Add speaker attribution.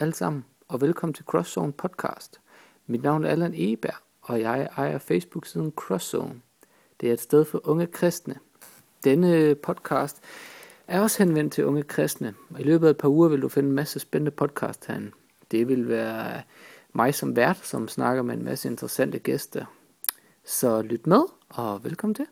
Speaker 1: alle sammen, og velkommen til Crosszone Podcast. Mit navn er Allan Eberg, og jeg ejer Facebook-siden Crosszone. Det er et sted for unge kristne. Denne podcast er også henvendt til unge kristne, og i løbet af et par uger vil du finde en masse spændende podcast herinde. Det vil være mig som vært, som snakker med en masse interessante gæster. Så lyt med, og velkommen til.